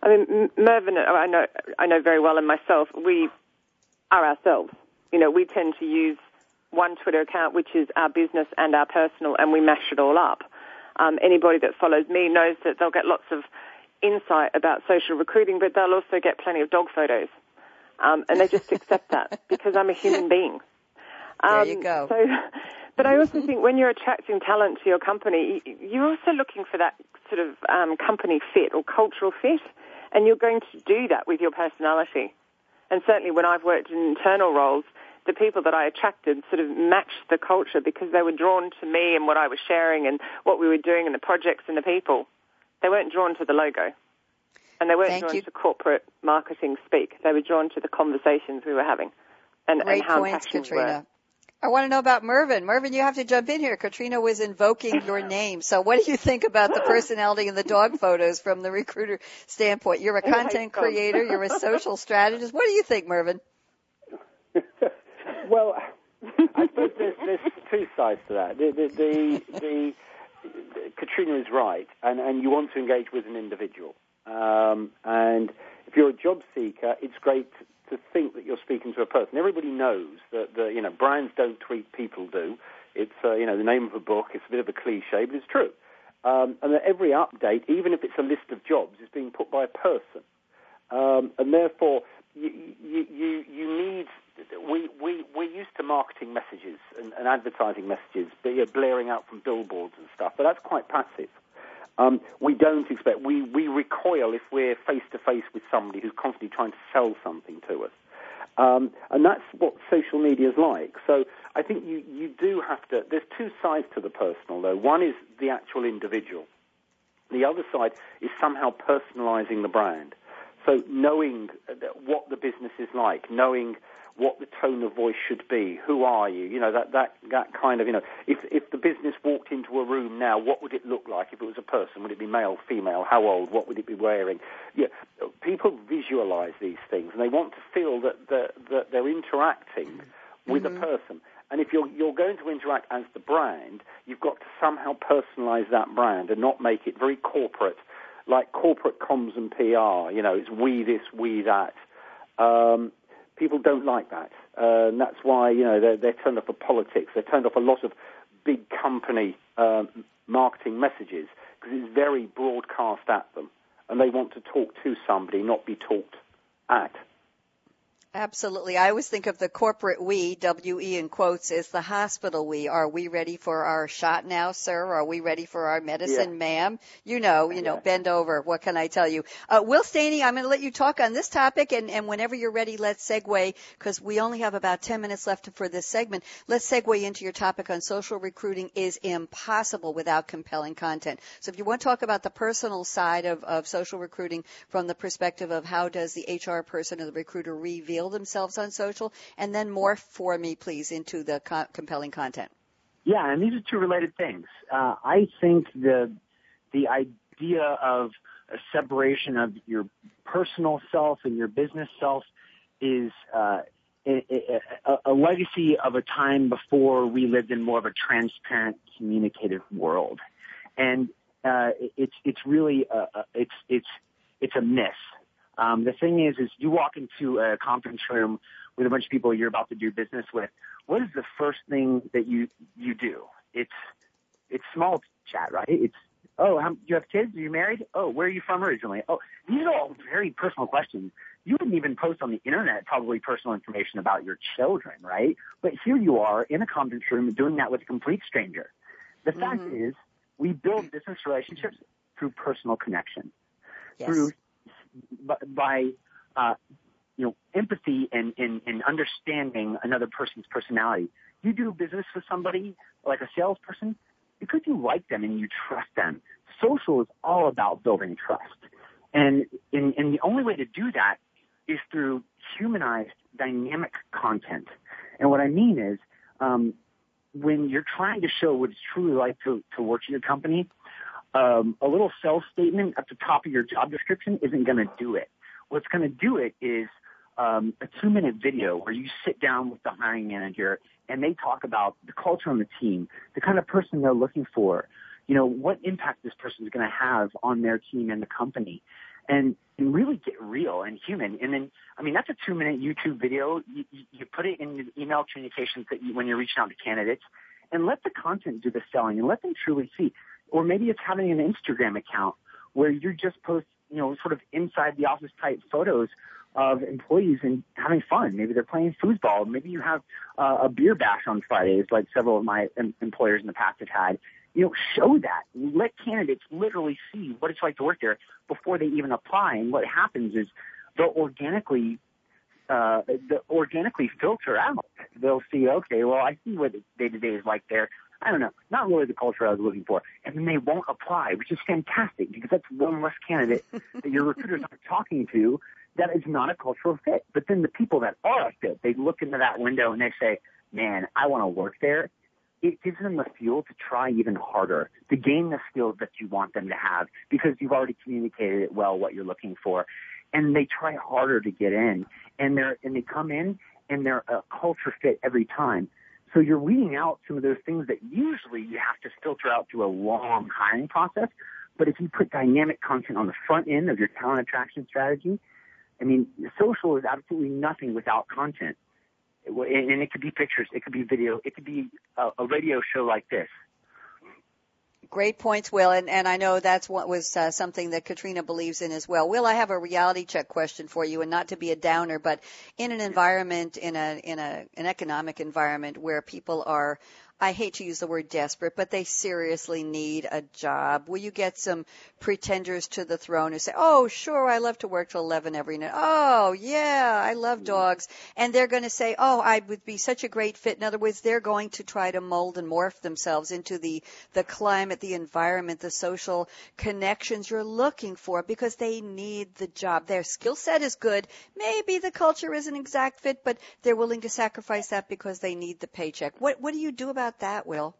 I mean, Mervyn, I know, I know very well, and myself, we are ourselves. You know, we tend to use one Twitter account, which is our business and our personal, and we mash it all up. Um, anybody that follows me knows that they'll get lots of insight about social recruiting, but they'll also get plenty of dog photos. Um, and they just accept that [LAUGHS] because I'm a human being. Um, there you go. So, but I also think when you're attracting talent to your company, you're also looking for that sort of um, company fit or cultural fit, and you're going to do that with your personality. And certainly when I've worked in internal roles, the people that I attracted sort of matched the culture because they were drawn to me and what I was sharing and what we were doing and the projects and the people. They weren't drawn to the logo. And they weren't Thank drawn you. to corporate marketing speak. They were drawn to the conversations we were having and, Great and how points, passionate we Katrina. I want to know about Mervyn. Mervyn, you have to jump in here. Katrina was invoking your [LAUGHS] name. So what do you think about the personality and the dog [LAUGHS] photos from the recruiter standpoint? You're a content creator. You're a social [LAUGHS] strategist. What do you think, Mervyn? well, I suppose there's, there's two sides to that. The, the, the, the, Katrina is right, and, and you want to engage with an individual. Um, and if you're a job seeker, it's great to think that you're speaking to a person. Everybody knows that the, you know brands don't tweet, people do. It's uh, you know the name of a book. It's a bit of a cliche, but it's true. Um, and that every update, even if it's a list of jobs, is being put by a person. Um, and therefore, you, you, you, you need. We, we, we're used to marketing messages and, and advertising messages, but you're blaring out from billboards and stuff, but that's quite passive. Um, we don't expect, we, we recoil if we're face to face with somebody who's constantly trying to sell something to us. Um, and that's what social media is like. So I think you, you do have to, there's two sides to the personal though. One is the actual individual. The other side is somehow personalizing the brand. So knowing what the business is like, knowing what the tone of voice should be, who are you, you know, that, that, that kind of, you know, if, if the business walked into a room now, what would it look like if it was a person? Would it be male, female, how old, what would it be wearing? Yeah, people visualize these things and they want to feel that, that, that they're interacting with a person. And if you're, you're going to interact as the brand, you've got to somehow personalize that brand and not make it very corporate, like corporate comms and PR. You know, it's we this, we that. Um, people don't like that. Uh, and that's why, you know, they're, they're turned off of politics. They're turned off a lot of big company um, marketing messages because it's very broadcast at them. And they want to talk to somebody, not be talked at. Absolutely. I always think of the corporate we, W-E in quotes, as the hospital we. Are we ready for our shot now, sir? Are we ready for our medicine, Yeah. ma'am? You know, you know, Yeah. bend over. What can I tell you? Uh, Will Staney, I'm going to let you talk on this topic, and, and whenever you're ready, let's segue, because we only have about 10 minutes left for this segment. Let's segue into your topic on social recruiting is impossible without compelling content. So if you want to talk about the personal side of, of social recruiting from the perspective of how does the HR person or the recruiter reveal themselves on social, and then more for me, please, into the co- compelling content. Yeah, and these are two related things. Uh, I think the the idea of a separation of your personal self and your business self is uh, a, a, a legacy of a time before we lived in more of a transparent, communicative world, and uh, it's it's really a, it's it's it's a myth. Um, the thing is, is you walk into a conference room with a bunch of people you're about to do business with. What is the first thing that you you do? It's it's small chat, right? It's oh, how, you have kids? Are you married? Oh, where are you from originally? Oh, these are all very personal questions. You wouldn't even post on the internet probably personal information about your children, right? But here you are in a conference room doing that with a complete stranger. The fact is, we build business relationships through personal connection, Yes. through by, uh, you know empathy and, and, and understanding another person's personality. You do business with somebody like a salesperson because you like them and you trust them. Social is all about building trust, and and, and the only way to do that is through humanized, dynamic content. And what I mean is, um, when you're trying to show what it's truly like to, to work in your company, um, a little self statement at the top of your job description isn't going to do it. What's going to do it is um, a two minute video where you sit down with the hiring manager and they talk about the culture on the team, the kind of person they're looking for, you know, what impact this person is going to have on their team and the company. And, and really get real and human. And then, I mean, that's a two minute YouTube video. You, you, put it in your email communications that you, when you're reaching out to candidates and let the content do the selling and let them truly see. Or maybe it's having an Instagram account where you just post, you know, sort of inside the office type photos of employees and having fun. Maybe they're playing foosball. Maybe you have uh, a beer bash on Fridays, like several of my em- employers in the past have had. You know, show that. Let candidates literally see what it's like to work there before they even apply. And what happens is they'll organically uh, organically filter out. They'll see, okay, well, I see what day to day is like there. I don't know, not really the culture I was looking for. And then they won't apply, which is fantastic because that's one less candidate [LAUGHS] that your recruiters aren't talking to that is not a cultural fit. But then the people that are a fit, they look into that window and they say, man, I want to work there. It gives them the fuel to try even harder, to gain the skills that you want them to have because you've already communicated it well what you're looking for. And they try harder to get in and they're, and they come in and they're a culture fit every time. So you're weeding out some of those things that usually you have to filter out through a long hiring process. But if you put dynamic content on the front end of your talent attraction strategy, I mean, social is absolutely nothing without content. And it could be pictures, it could be video, it could be a, radio show like this. Great points, Will, and, and I know that's what was uh, something that Katrina believes in as well. Will, I have a reality check question for you, and not to be a downer, but in an environment, in a in a an economic environment where people are I hate to use the word desperate, but they seriously need a job. Will you get some pretenders to the throne who say, "Oh, sure, I love to work till 11 every night. Oh, yeah, I love hmm. dogs." And they're going to say, "Oh, I would be such a great fit." In other words, they're going to try to mold and morph themselves into the the climate, the environment, the social connections you're looking for because they need the job. Their skill set is good. Maybe the culture isn't exact fit, but they're willing to sacrifice that because they need the paycheck. What what do you do about about that, Will?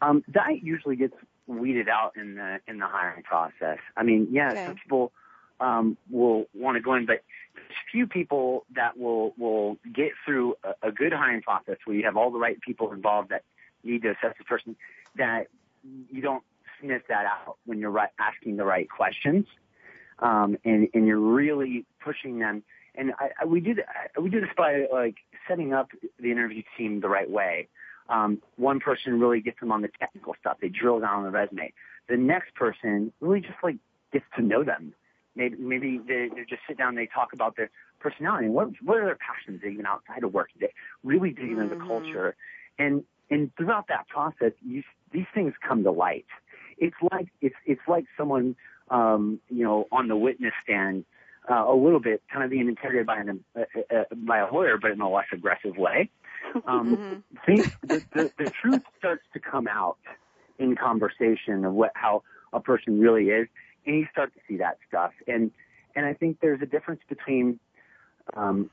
Um, that usually gets weeded out in the in the hiring process. I mean, yeah, okay. some people um, will want to go in, but there's few people that will will get through a, a good hiring process where you have all the right people involved that need to assess the person. That you don't sniff that out when you're right, asking the right questions, um, and and you're really pushing them. And I, I, we do we do this by like setting up the interview team the right way um, one person really gets them on the technical stuff. They drill down on the resume. The next person really just like gets to know them. Maybe, maybe they, they just sit down and they talk about their personality and what, what are their passions even outside of work. They really dig into mm-hmm. the culture. And, and throughout that process, you, these things come to light. It's like, it's, it's like someone, um, you know, on the witness stand, uh, a little bit kind of being interrogated by an, uh, uh, by a lawyer, but in a less aggressive way um, [LAUGHS] mm-hmm. things, the, the, the truth starts to come out in conversation of what how a person really is, and you start to see that stuff. And and I think there's a difference between um,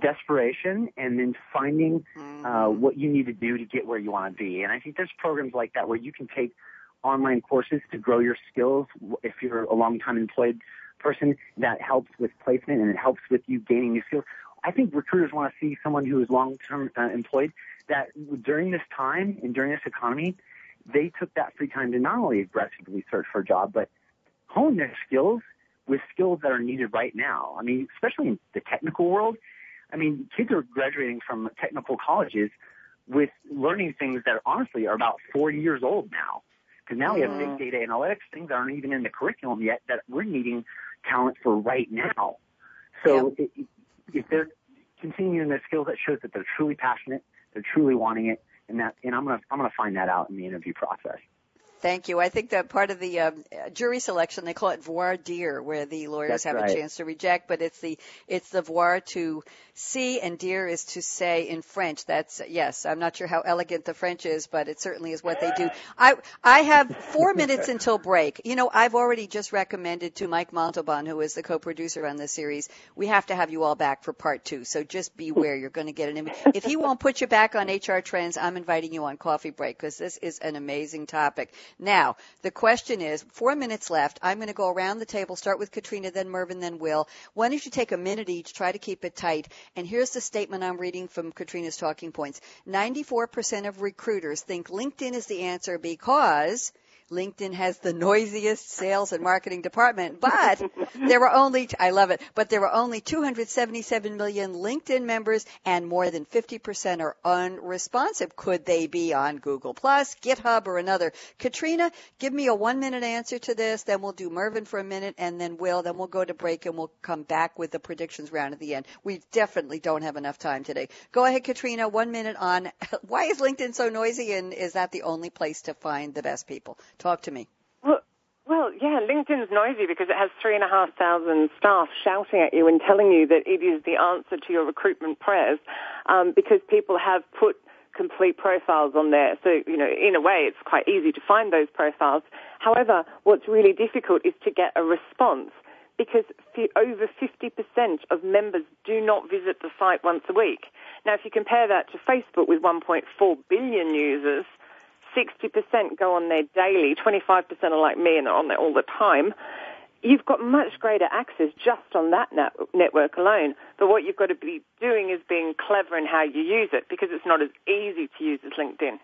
desperation and then finding uh, mm-hmm. what you need to do to get where you want to be. And I think there's programs like that where you can take online courses to grow your skills if you're a long time employed person that helps with placement and it helps with you gaining new skills I think recruiters want to see someone who is long-term uh, employed that during this time and during this economy, they took that free time to not only aggressively search for a job, but hone their skills with skills that are needed right now. I mean, especially in the technical world. I mean, kids are graduating from technical colleges with learning things that honestly are about 40 years old now. Because now we have big data analytics, things that aren't even in the curriculum yet that we're needing talent for right now. So yep. it, if they're continuing their skills, that shows that they're truly passionate, they're truly wanting it, and that and I'm gonna I'm gonna find that out in the interview process. Thank you. I think that part of the um, jury selection they call it voir dire, where the lawyers That's have right. a chance to reject, but it's the it's the voir to see and dire is to say in French. That's yes. I'm not sure how elegant the French is, but it certainly is what they do. I I have four [LAUGHS] minutes until break. You know, I've already just recommended to Mike Montalban, who is the co-producer on this series, we have to have you all back for part two. So just beware, you're going to get an. Image. If he won't put you back on HR trends, I'm inviting you on coffee break because this is an amazing topic. Now, the question is, four minutes left. I'm going to go around the table, start with Katrina, then Mervyn, then Will. Why don't you take a minute each, try to keep it tight. And here's the statement I'm reading from Katrina's talking points. 94% of recruiters think LinkedIn is the answer because LinkedIn has the noisiest sales and marketing department, but [LAUGHS] there were only, I love it, but there were only 277 million LinkedIn members and more than 50% are unresponsive. Could they be on Google Plus, GitHub, or another? Katrina, give me a one minute answer to this, then we'll do Mervyn for a minute and then Will, then we'll go to break and we'll come back with the predictions round at the end. We definitely don't have enough time today. Go ahead, Katrina, one minute on [LAUGHS] why is LinkedIn so noisy and is that the only place to find the best people? Talk to me. Well, well, Yeah, LinkedIn's noisy because it has three and a half thousand staff shouting at you and telling you that it is the answer to your recruitment prayers, um, because people have put complete profiles on there. So, you know, in a way, it's quite easy to find those profiles. However, what's really difficult is to get a response because over 50% of members do not visit the site once a week. Now, if you compare that to Facebook with 1.4 billion users, 60% go on there daily, 25% are like me and are on there all the time. You've got much greater access just on that net- network alone. But what you've got to be doing is being clever in how you use it because it's not as easy to use as LinkedIn.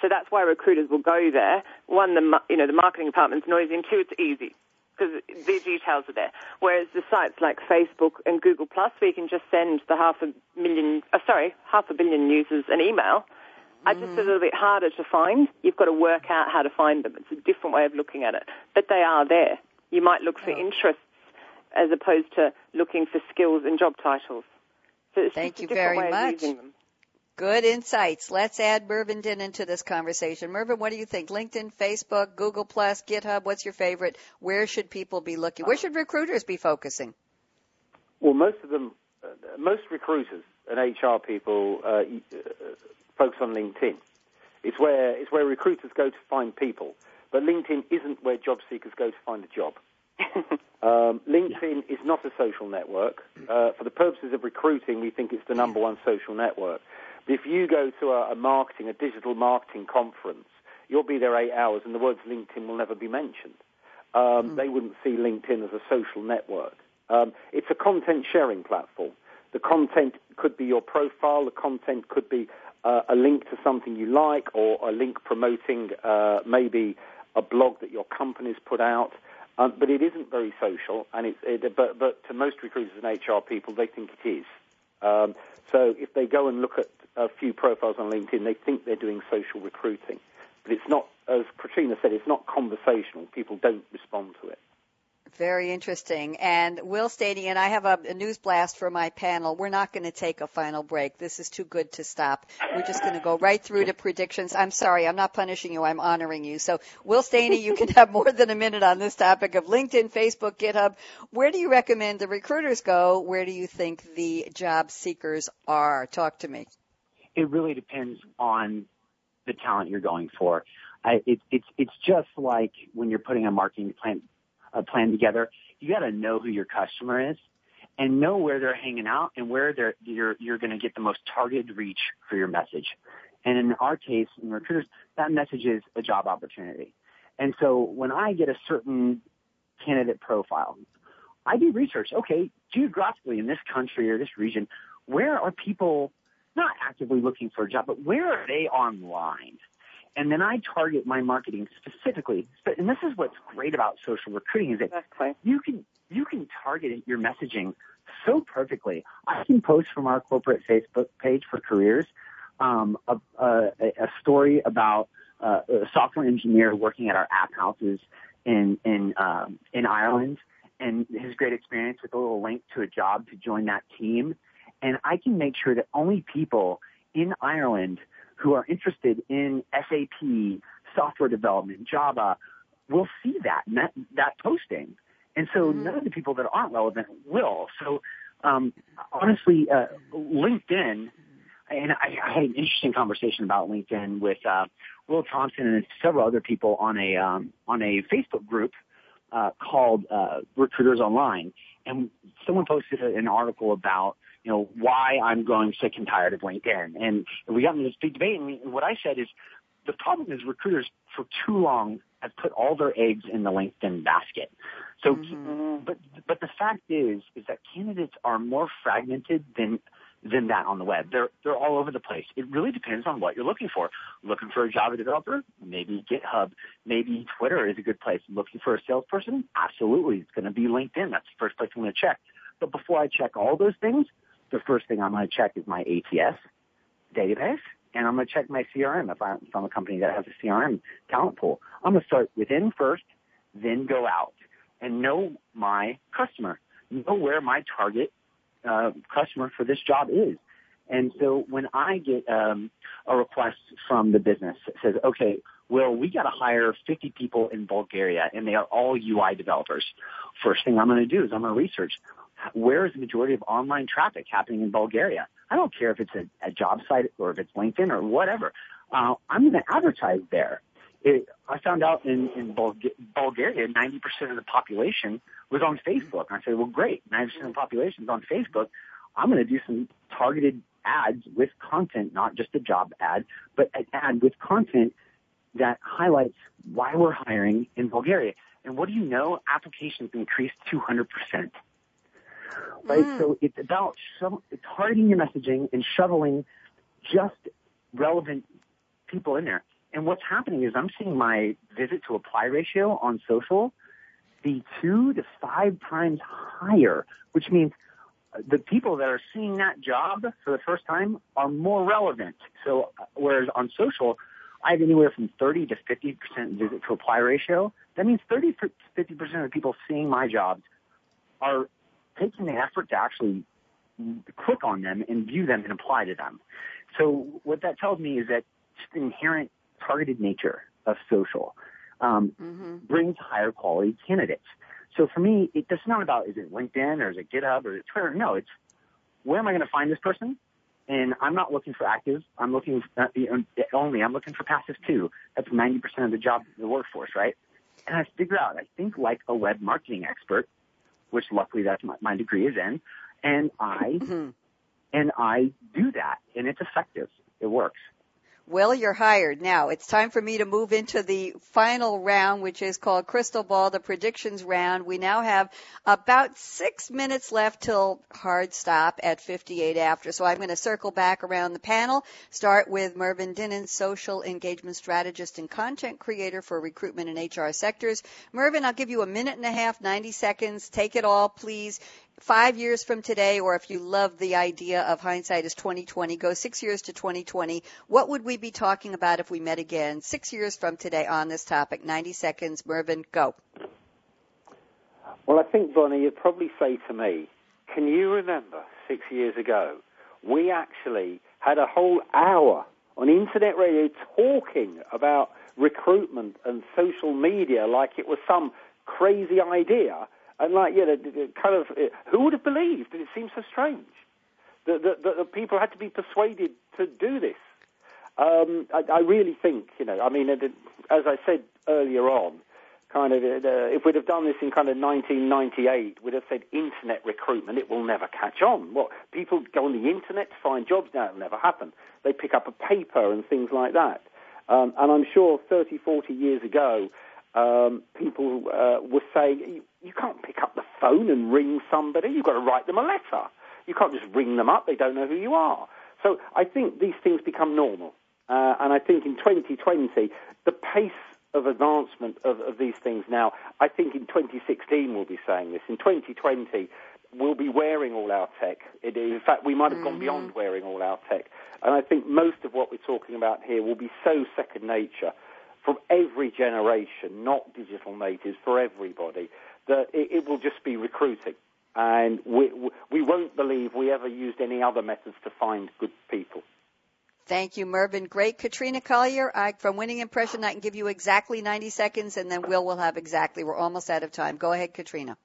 So that's why recruiters will go there. One, the you know the marketing department's noisy, and two, it's easy because the details are there. Whereas the sites like Facebook and Google Plus, where you can just send the half a million, uh, sorry, half a billion users an email, are just a little bit harder to find. You've got to work out how to find them. It's a different way of looking at it, but they are there. You might look for interests as opposed to looking for skills and job titles. So Thank you very much. Good insights. Let's add Mervyn Din to this conversation. Mervyn, what do you think? LinkedIn, Facebook, Google Plus, GitHub, what's your favorite? Where should people be looking? Where should recruiters be focusing? Well, most of them, uh, most recruiters and HR people uh, focus on LinkedIn. It's where it's where recruiters go to find people, but LinkedIn isn't where job seekers go to find a job. [LAUGHS] um, LinkedIn is not a social network. Uh, for the purposes of recruiting, we think it's the number one social network. But if you go to a, a marketing, a digital marketing conference, you'll be there eight hours and the words LinkedIn will never be mentioned. Um, mm. They wouldn't see LinkedIn as a social network. Um, it's a content sharing platform. The content could be your profile. The content could be uh, a link to something you like or a link promoting uh, maybe a blog that your company's put out. Um, but it isn't very social, and it's, it, but, but to most recruiters and HR people, they think it is. Um, so if they go and look at a few profiles on LinkedIn, they think they're doing social recruiting. But it's not, as Katrina said, it's not conversational. People don't respond to it. Very interesting. And Will Staney, and I have a, a, news blast for my panel. We're not going to take a final break. This is too good to stop. We're just going to go right through to predictions. I'm sorry, I'm not punishing you. I'm honoring you. So, Will Staney, you can have more than a minute on this topic of LinkedIn, Facebook, GitHub. Where do you recommend the recruiters go? Where do you think the job seekers are? Talk to me. It really depends on the talent you're going for. I, it, it's it's just like when you're putting a marketing plan a plan together. You got to know who your customer is and know where they're hanging out and where they're you're you're going to get the most targeted reach for your message. And in our case, in recruiters, that message is a job opportunity. And so when I get a certain candidate profile, I do research. Okay, geographically in this country or this region, where are people not actively looking for a job, but where are they online? And then I target my marketing specifically. And this is what's great about social recruiting is that exactly. you can you can target your messaging so perfectly. I can post from our corporate Facebook page for careers um, a, a, a story about uh, a software engineer working at our app houses in in um, in Ireland and his great experience with a little link to a job to join that team and I can make sure that only people in Ireland who are interested in SAP, software development, Java, will see that, that, that posting. And so mm-hmm. none of the people that aren't relevant will. So, um, honestly, uh, LinkedIn, and I, I, had an interesting conversation about LinkedIn with, uh, Will Thompson and several other people on a, um, on a Facebook group, uh, called, uh, Recruiters Online. And someone posted an article about, you know, why I'm growing sick and tired of LinkedIn. And we got into this big debate, and what I said is the problem is recruiters for too long have put all their eggs in the LinkedIn basket. So, mm-hmm. but but the fact is, is that candidates are more fragmented than than that on the web. They're they're all over the place. It really depends on what you're looking for. Looking for a Java developer? Maybe GitHub. Maybe Twitter is a good place. Looking for a salesperson? Absolutely, it's going to be LinkedIn. That's the first place I'm going to check. But before I check all those things, the first thing I'm going to check is my ATS database, and I'm going to check my CRM if, I'm a company that has a CRM talent pool. I'm going to start within first, then go out and know my customer, know where my target uh, customer for this job is. And so when I get um, a request from the business that says, okay, well, we got to hire 50 people in Bulgaria and they are all UI developers. First thing I'm going to do is I'm going to research where is the majority of online traffic happening in Bulgaria? I don't care if it's a, a job site or if it's LinkedIn or whatever. Uh, I'm going to advertise there. It, I found out in, in Bulga- Bulgaria, 90% of the population was on Facebook. And I said, well, great. 90% of the population is on Facebook. I'm going to do some targeted ads with content, not just a job ad, but an ad with content that highlights why we're hiring in Bulgaria. And what do you know? Applications increased 200%. Right? Mm. So it's about sho- targeting your messaging and shoveling just relevant people in there. And what's happening is I'm seeing my visit to apply ratio on social be two to five times higher, which means the people that are seeing that job for the first time are more relevant. So whereas on social, I have anywhere from 30 to 50% visit to apply ratio. That means 30 to 50% of the people seeing my jobs are taking the effort to actually click on them and view them and apply to them. So what that tells me is that just the inherent targeted nature of social um, mm-hmm. brings higher quality candidates. So for me, it, it's not about is it LinkedIn or is it GitHub or is it Twitter? No, it's where am I going to find this person? And I'm not looking for active. I'm looking uh, only. I'm looking for passive too. That's 90% of the job, the workforce, right? And I figure out. I think like a web marketing expert, which luckily that's my, my degree is in, and I mm-hmm. and I do that, and it's effective. It works. Well, you're hired. Now it's time for me to move into the final round, which is called Crystal Ball, the predictions round. We now have about six minutes left till hard stop at 58 after. So I'm going to circle back around the panel. Start with Mervyn Dinnen, social engagement strategist and content creator for recruitment and HR sectors. Mervyn, I'll give you a minute and a half, 90 seconds. Take it all, please five years from today, or if you love the idea of hindsight is 2020, go six years to 2020. What would we be talking about if we met again six years from today on this topic? 90 seconds. Mervyn, go. Well, I think, Bonnie, you'd probably say to me, can you remember six years ago, we actually had a whole hour on internet radio talking about recruitment and social media like it was some crazy idea and like, yeah, kind of, uh, who would have believed? And it seems so strange that, that, that the people had to be persuaded to do this. Um, I, I really think, you know, I mean, as I said earlier on, kind of, uh, if we'd have done this in kind of 1998, we'd have said internet recruitment, it will never catch on. What people go on the internet to find jobs now, it'll never happen. They pick up a paper and things like that. Um, and I'm sure 30, 40 years ago, um, people uh, were saying you, you can't pick up the phone and ring somebody. You've got to write them a letter. You can't just ring them up. They don't know who you are. So I think these things become normal. Uh, and I think in 2020, the pace of advancement of, of, these things now, I think in 2016 we'll be saying this. In 2020, we'll be wearing all our tech. It, in fact, we might have mm-hmm. gone beyond wearing all our tech. And I think most of what we're talking about here will be so second nature from every generation, not digital natives, for everybody, that it, it will just be recruiting. And we, we won't believe we ever used any other methods to find good people. Thank you, Mervyn. Great. Katrina Collier, I, from Winning Impression, I can give you exactly 90 seconds, and then Will will have exactly. We're almost out of time. Go ahead, Katrina.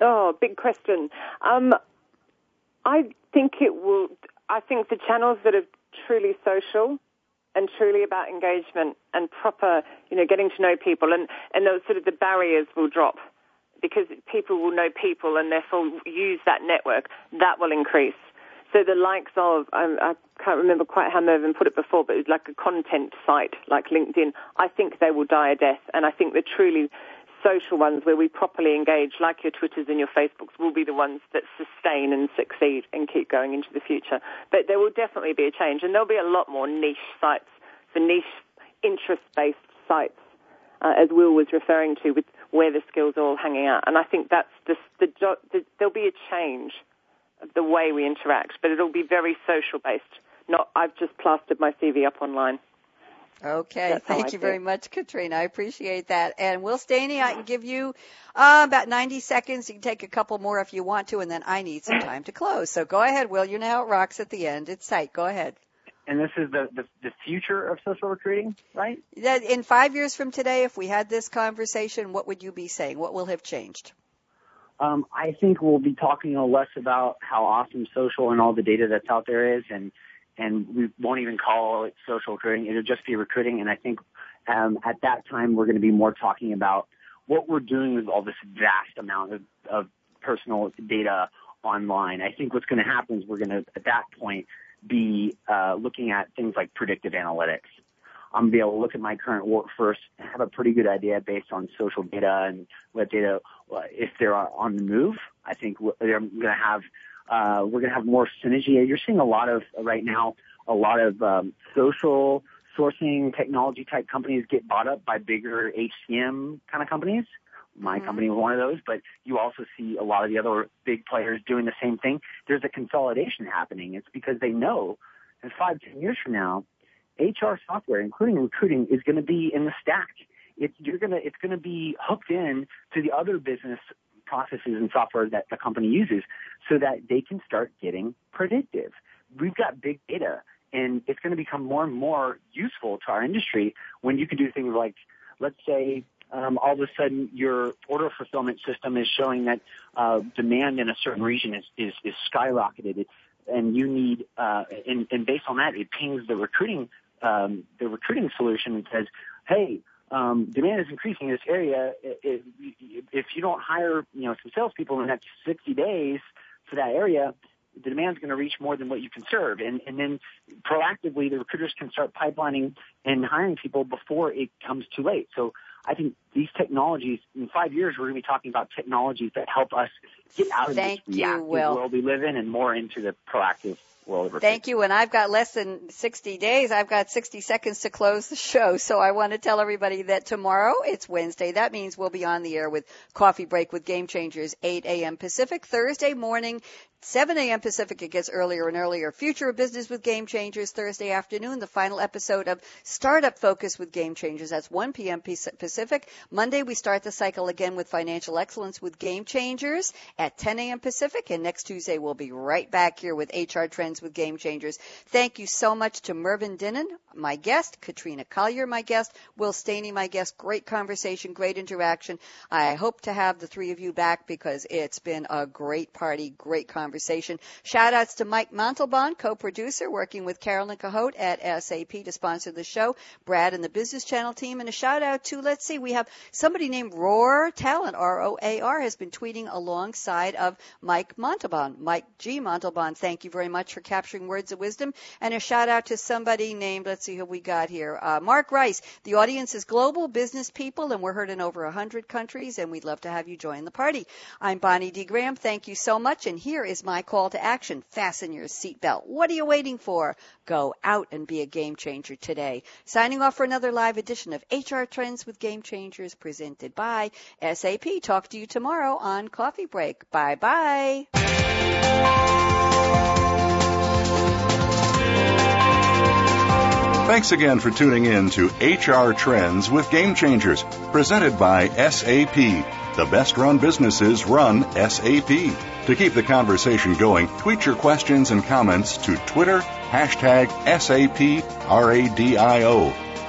Oh, big question. Um, I think it will. I think the channels that are truly social and truly about engagement and proper, you know, getting to know people and, and those sort of the barriers will drop because people will know people and therefore use that network. That will increase. So the likes of, um, I can't remember quite how Mervyn put it before, but it's like a content site like LinkedIn. I think they will die a death. And I think the truly social ones where we properly engage, like your Twitters and your Facebooks, will be the ones that sustain and succeed and keep going into the future. But there will definitely be a change, and there'll be a lot more niche sites for niche, interest-based sites, uh, as Will was referring to, with where the skills are all hanging out. And I think that's the, the there'll be a change of the way we interact, but it'll be very social-based. Not I've just plastered my CV up online. Okay, That's thank you feel. very much, Katrina. I appreciate that. And Will Staney, I can give you uh, about 90 seconds. You can take a couple more if you want to, and then I need some time to close. So go ahead, Will. You know how it rocks at the end. It's tight. Go ahead. And this is the, the, the future of social recruiting, right? That in five years from today, if we had this conversation, what would you be saying? What will have changed? Um, I think we'll be talking less about how awesome social and all the data that's out there is, and and we won't even call it social recruiting. It'll just be recruiting. And I think um, at that time we're going to be more talking about what we're doing with all this vast amount of, of personal data online. I think what's going to happen is we're going to at that point be uh, looking at things like predictive analytics. I'm gonna be able to look at my current workforce and have a pretty good idea based on social data and web data uh, if they're on the move. I think they're going to have uh, we're going to have more synergy. You're seeing a lot of right now a lot of um, social sourcing technology type companies get bought up by bigger HCM kind of companies. My Mhm. company was one of those, but you also see a lot of the other big players doing the same thing. There's a consolidation happening. It's because they know that five, ten years from now, HR software, including recruiting, is going to be in the stack. It's you're gonna it's going to be hooked in to the other business processes and software that the company uses, so that they can start getting predictive. We've got big data, and it's going to become more and more useful to our industry when you can do things like, let's say. Um, all of a sudden, your order fulfillment system is showing that uh, demand in a certain region is, is, is skyrocketed. And you need, uh, and, and based on that, it pings the recruiting, um, the recruiting solution and says, hey, um, demand is increasing in this area. If, if you don't hire, you know, some salespeople in the next 60 days for that area, the demand's going to reach more than what you can serve. And, and then proactively, the recruiters can start pipelining and hiring people before it comes too late. So I think these technologies, in five years, we're going to be talking about technologies that help us get out of Thank this you, reactive Will. world we live in and more into the proactive of. Thank you. And I've got less than 60 days. I've got 60 seconds to close the show. [LAUGHS] So I want to tell everybody that tomorrow, it's Wednesday. That means we'll be on the air with Coffee Break with Game Changers, 8 a.m. Pacific. Thursday morning, 7 a.m. Pacific. It gets earlier and earlier. Future of Business with Game Changers, Thursday afternoon. The final episode of Startup Focus with Game Changers. That's 1 p.m. Pacific. Monday, we start the cycle again with Financial Excellence with Game Changers at 10 a.m. Pacific. And next Tuesday, we'll be right back here with HR Trends with Game Changers. Thank you so much to Mervyn Dinnen, my guest, Katrina Collier, my guest, Will Staney, my guest. Great conversation, great interaction. I hope to have the three of you back because it's been a great party, great conversation. Shout outs to Mike Montalban, co-producer, working with Carolyn Cahote at SAP to sponsor the show, Brad and the Business Channel team, and a shout out to, let's see, we have somebody named Roar Talent, R-O-A-R, has been tweeting alongside of Mike Montalban. Mike G. Montalban, thank you very much for capturing words of wisdom. And a shout out to somebody named, let's see who we got here, uh, Mark Rice. The audience is global business people, and we're heard in over 100 countries, and we'd love to have you join the party. I'm Bonnie D. Graham. Thank you so much. And here is my call to action. Fasten your seatbelt. What are you waiting for? Go out and be a game changer today. Signing off for another live edition of HR Trends with Game Changers presented by SAP. Talk to you tomorrow on Coffee Break. Bye bye. Thanks again for tuning in to HR Trends with Game Changers, presented by SAP. The best run businesses run SAP. To keep the conversation going, tweet your questions and comments to Twitter, hashtag SAPRADIO.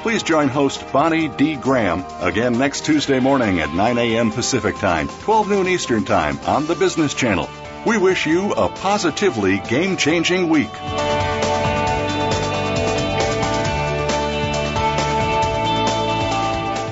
Please join host Bonnie D. Graham again next Tuesday morning at 9 a.m. Pacific Time, 12 noon Eastern Time on the Business Channel. We wish you a positively game changing week.